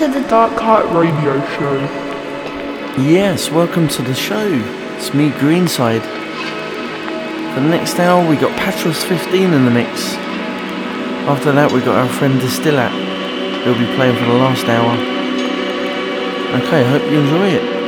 To the Dark Heart Radio Show. Yes, welcome to the show. It's me, Greenside. For the next hour, we got Patros 15 in the mix. After that, we got our friend Distillat. He'll be playing for the last hour. Okay, I hope you enjoy it.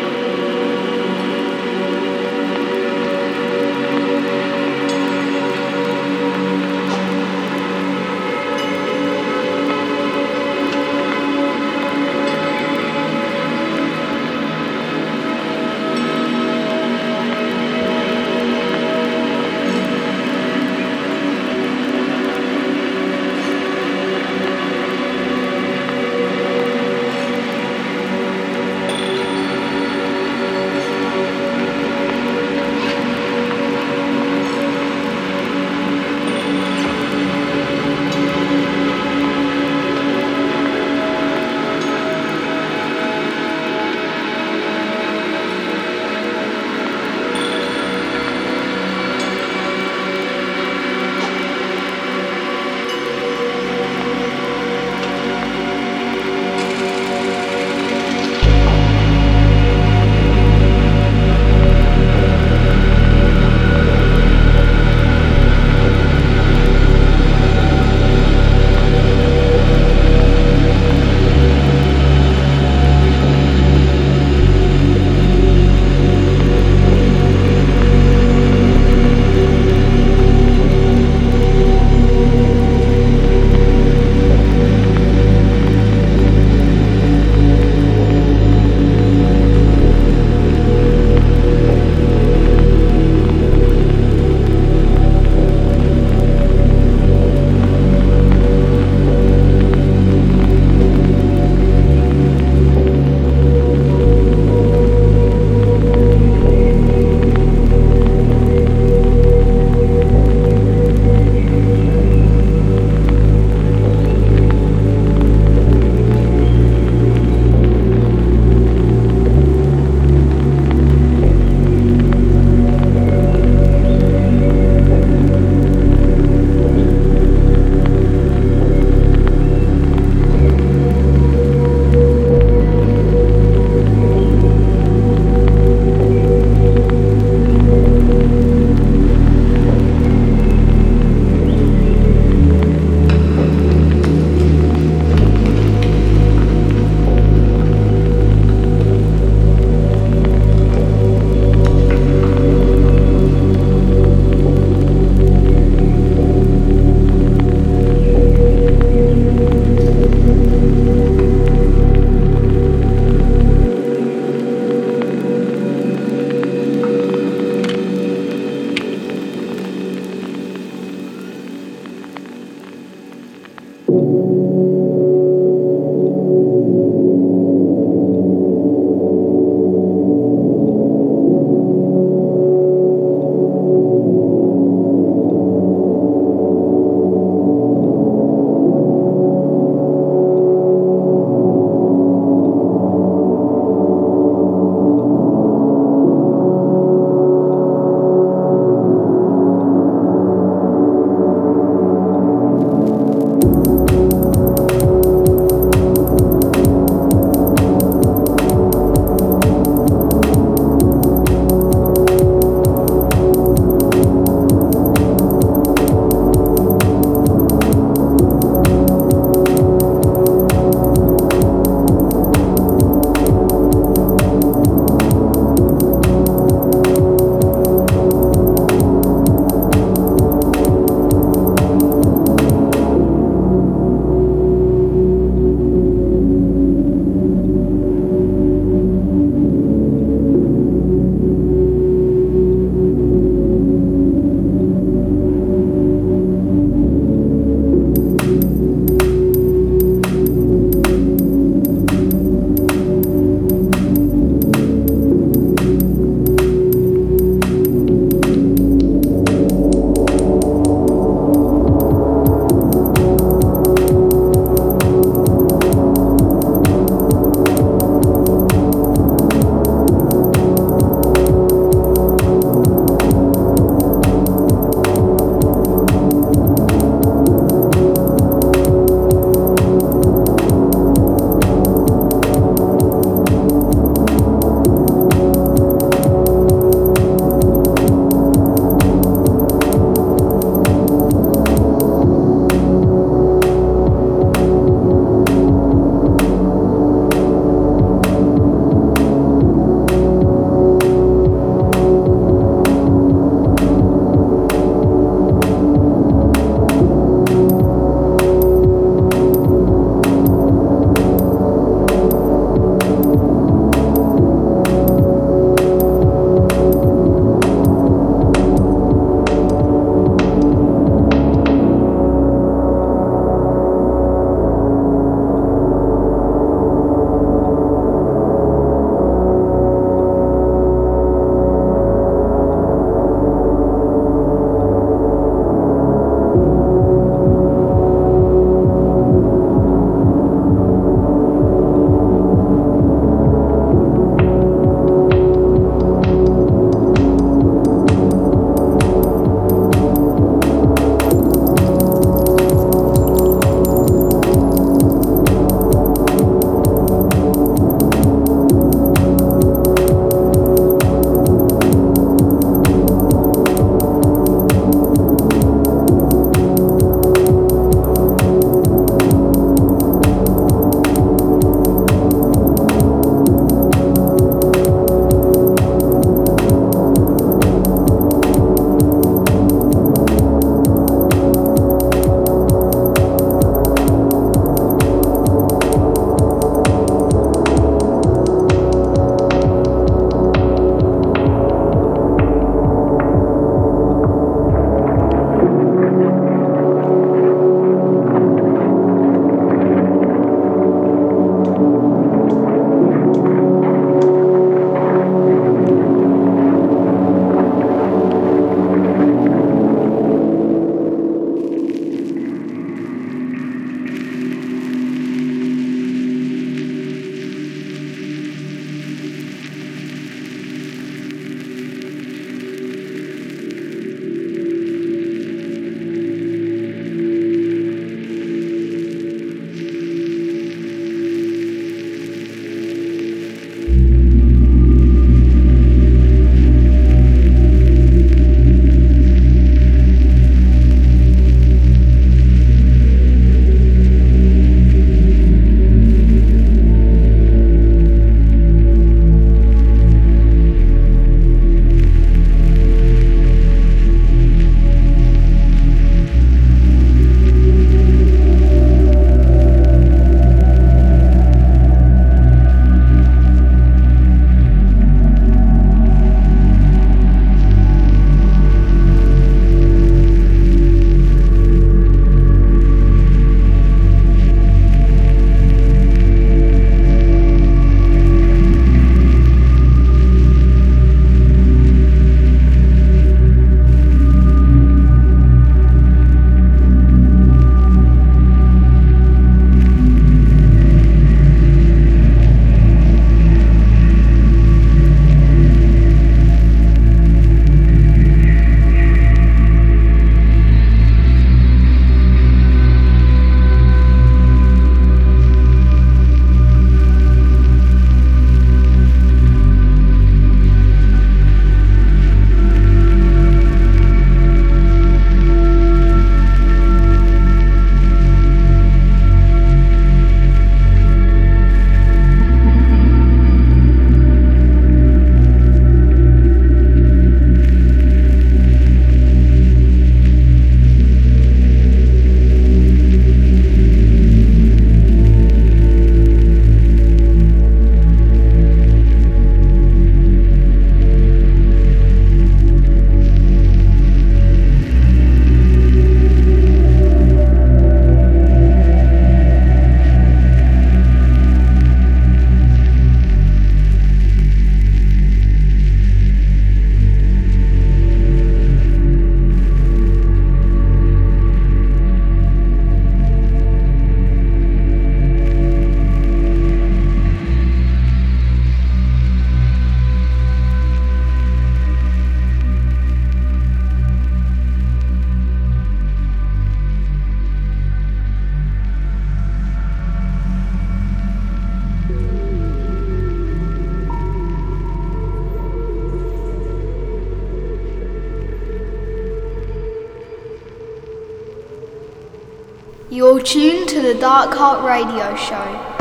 You're tuned to the Dark Heart Radio Show.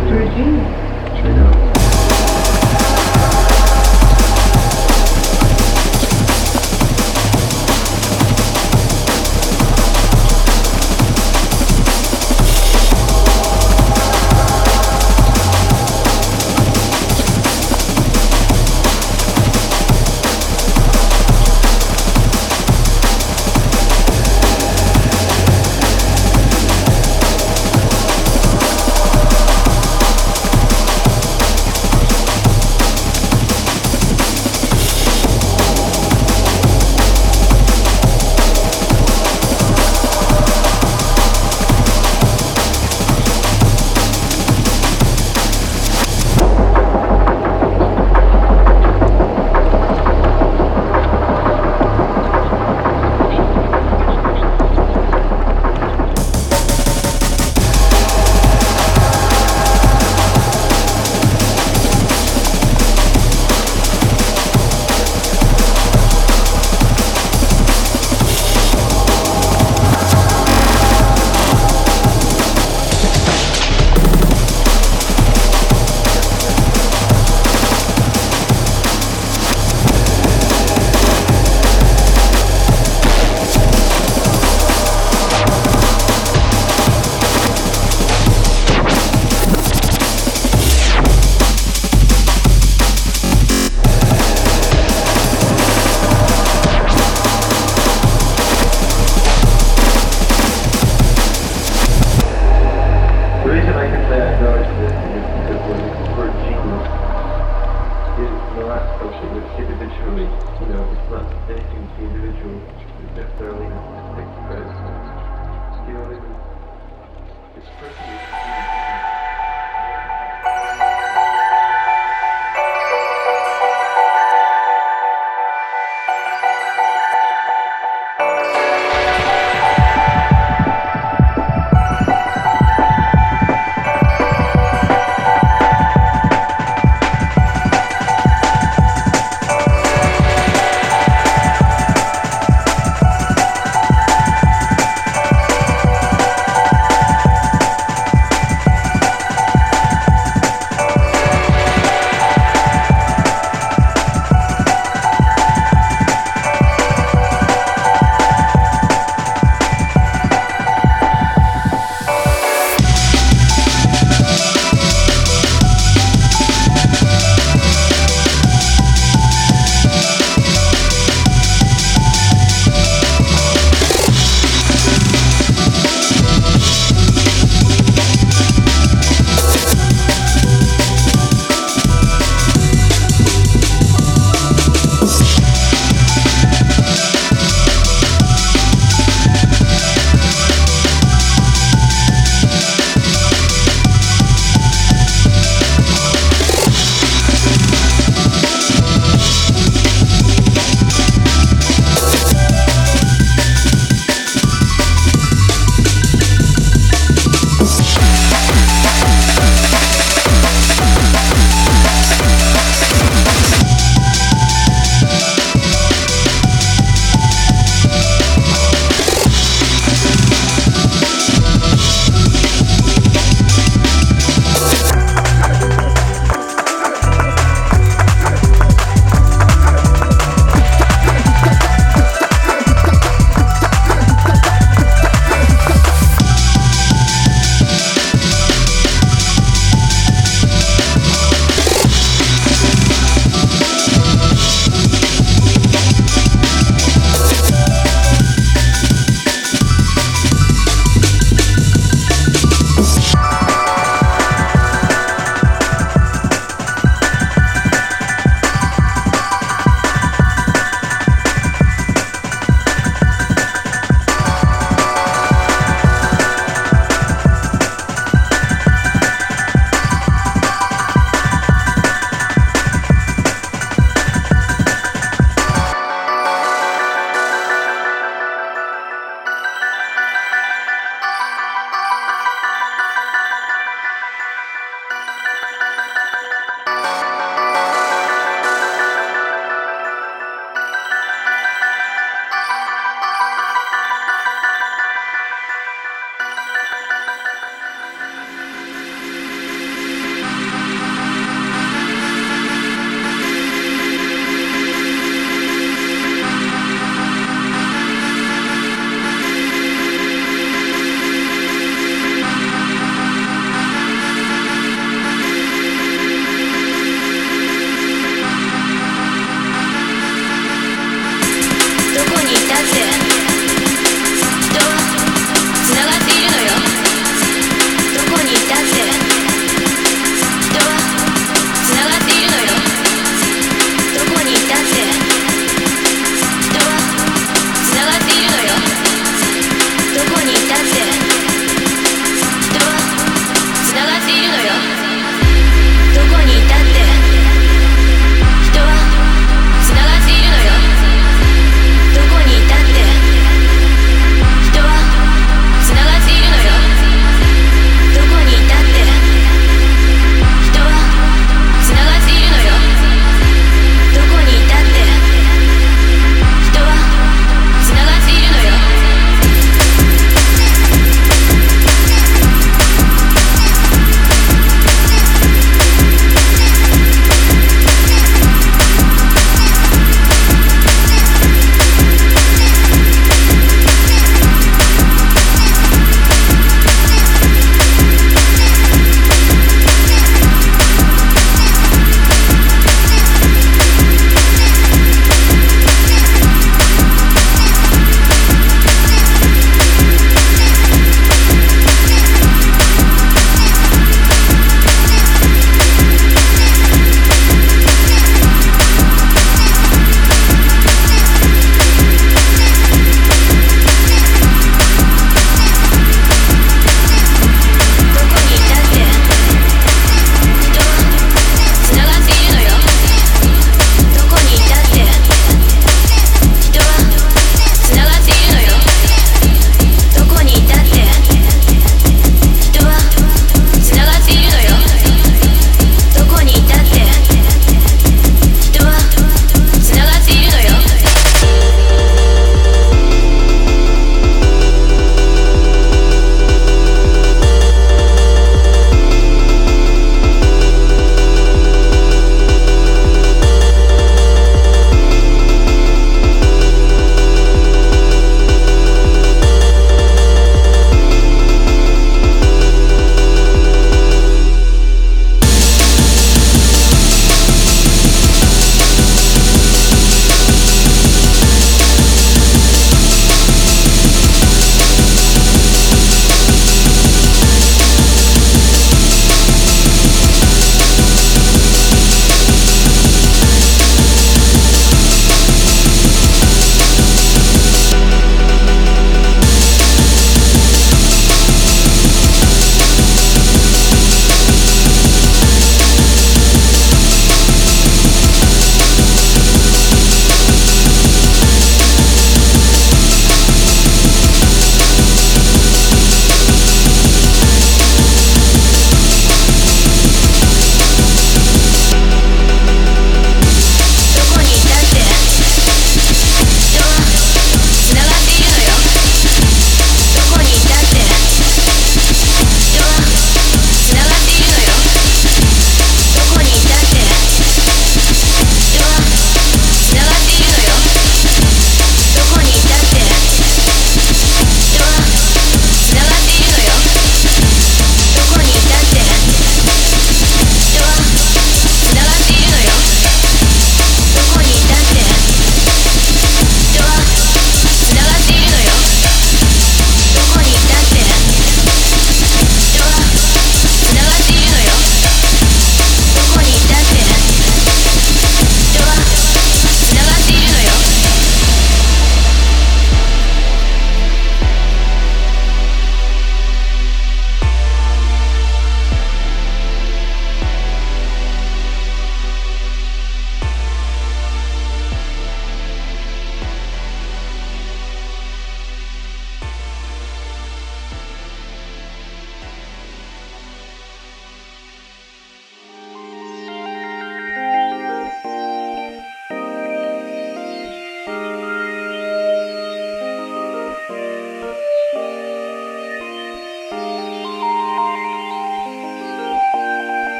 Virginia.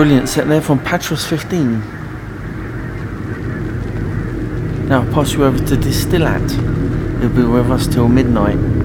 Brilliant set there from Patros 15. Now I'll pass you over to Distillat. He'll be with us till midnight.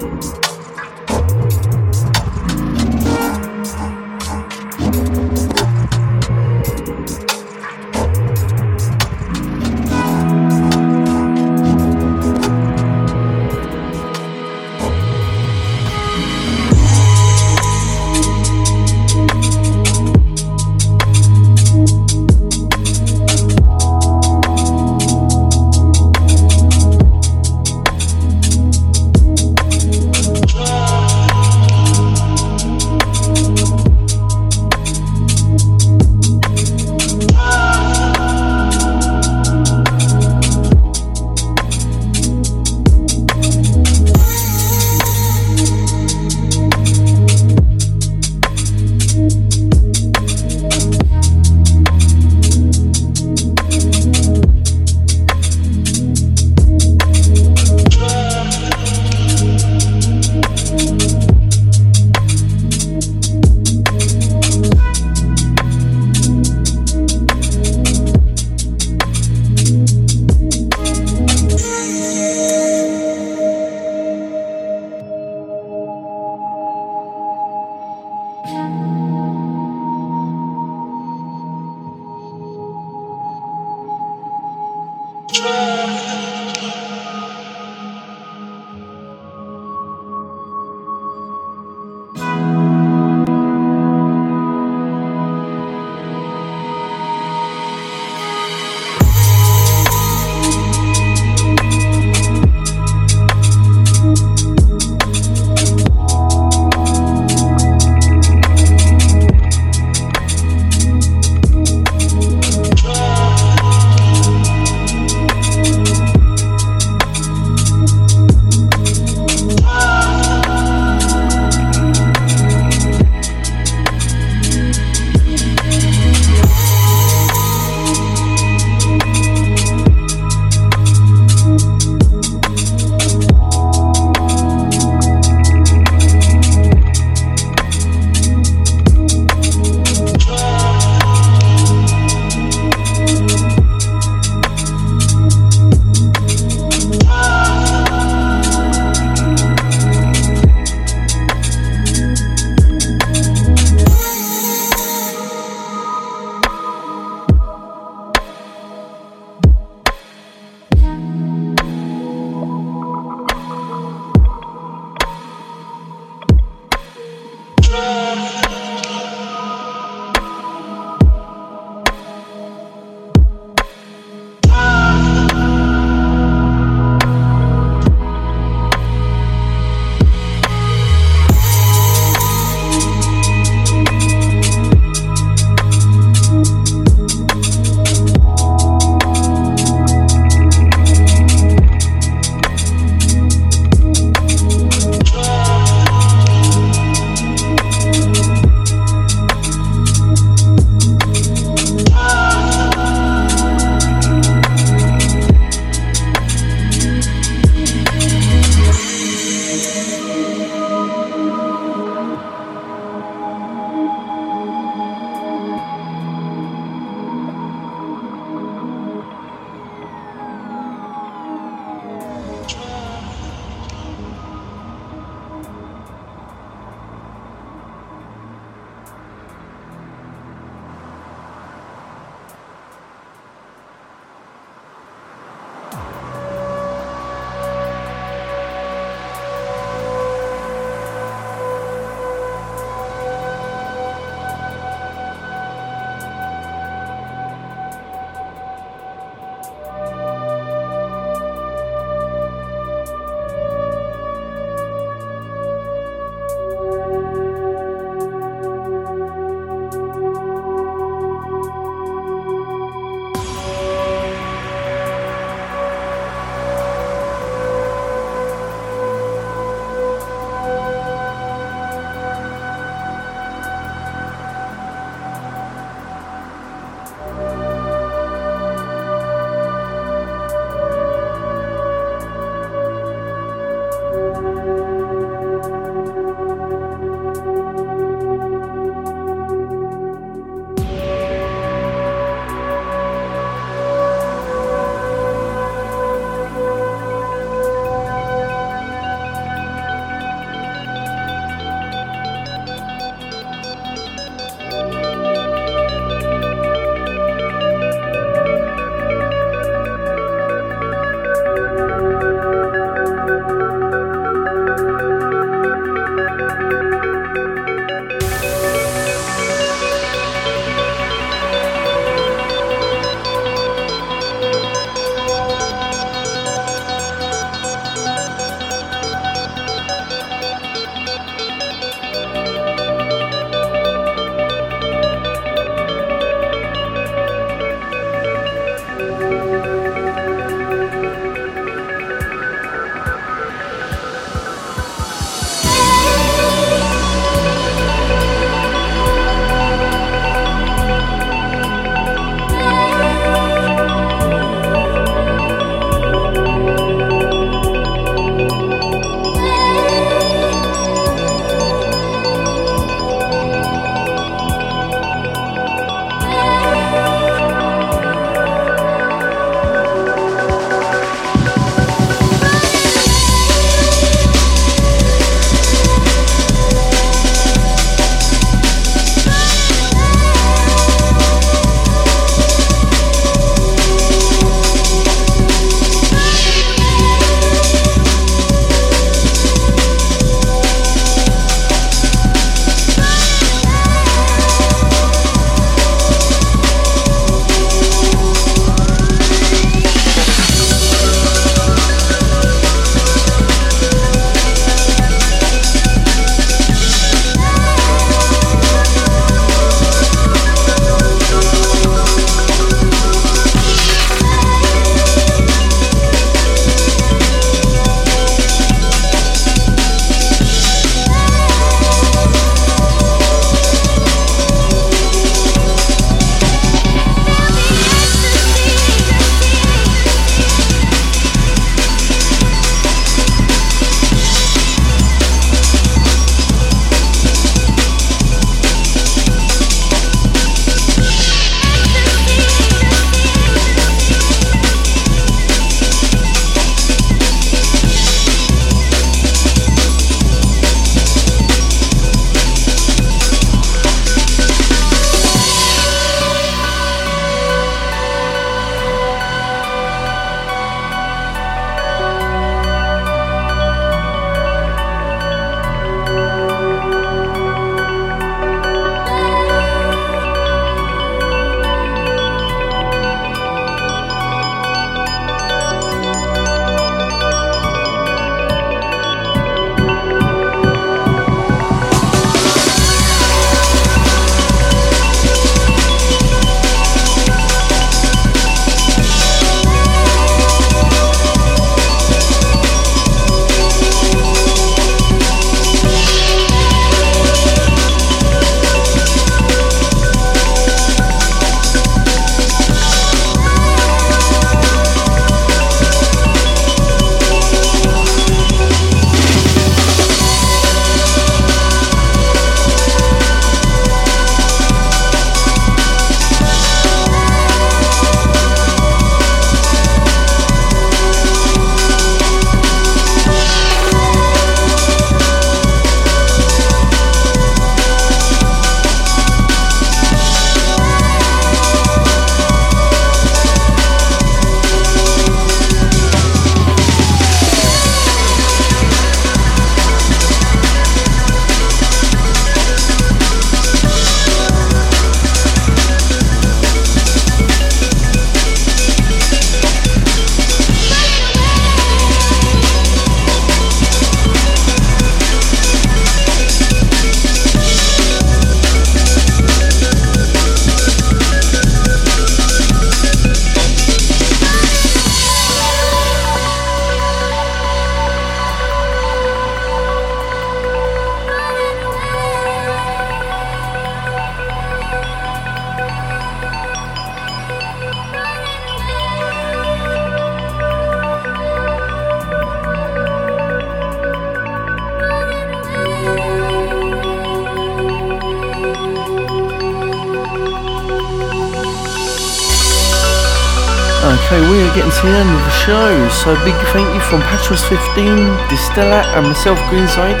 So big thank you from Patros15, Distella, and myself, Greenside.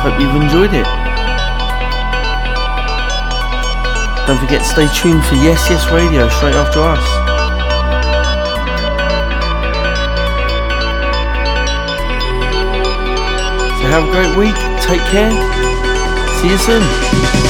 Hope you've enjoyed it. Don't forget to stay tuned for Yes Yes Radio straight after us. So have a great week, take care, see you soon.